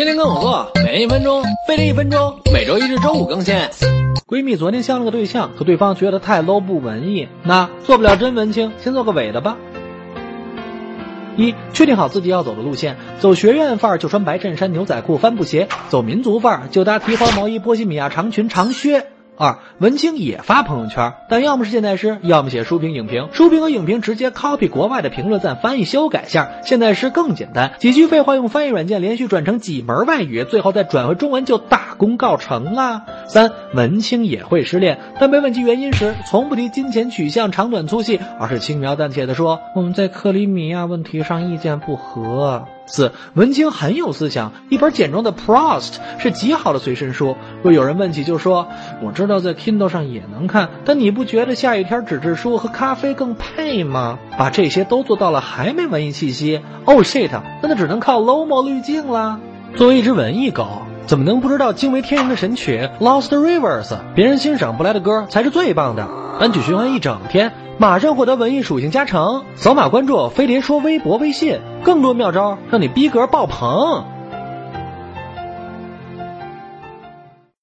天天跟我做，每一分钟费力一分钟，每周一至周五更新。闺蜜昨天相了个对象，可对方觉得太 low 不文艺，那做不了真文青，先做个伪的吧。一，确定好自己要走的路线，走学院范儿就穿白衬衫、牛仔裤、帆布鞋；走民族范儿就搭提花毛衣、波西米亚长裙、长靴。二，文青也发朋友圈，但要么是现代诗，要么写书评、影评。书评和影评直接 copy 国外的评论，再翻译修改下；现代诗更简单，几句废话用翻译软件连续转成几门外语，最后再转回中文就大功告成啦。三，文青也会失恋，但被问及原因时，从不提金钱取向、长短粗细，而是轻描淡写的说：“我们在克里米亚问题上意见不合。”四文青很有思想，一本简装的 Prost 是极好的随身书。若有人问起，就说我知道在 Kindle 上也能看，但你不觉得下雨天纸质书和咖啡更配吗？把这些都做到了，还没文艺气息？Oh shit，那就只能靠 Lomo 滤镜了。作为一只文艺狗，怎么能不知道惊为天人的神曲 Lost Rivers？别人欣赏不来的歌才是最棒的。单曲循环一整天。马上获得文艺属性加成，扫码关注飞碟说微博微信，更多妙招让你逼格爆棚。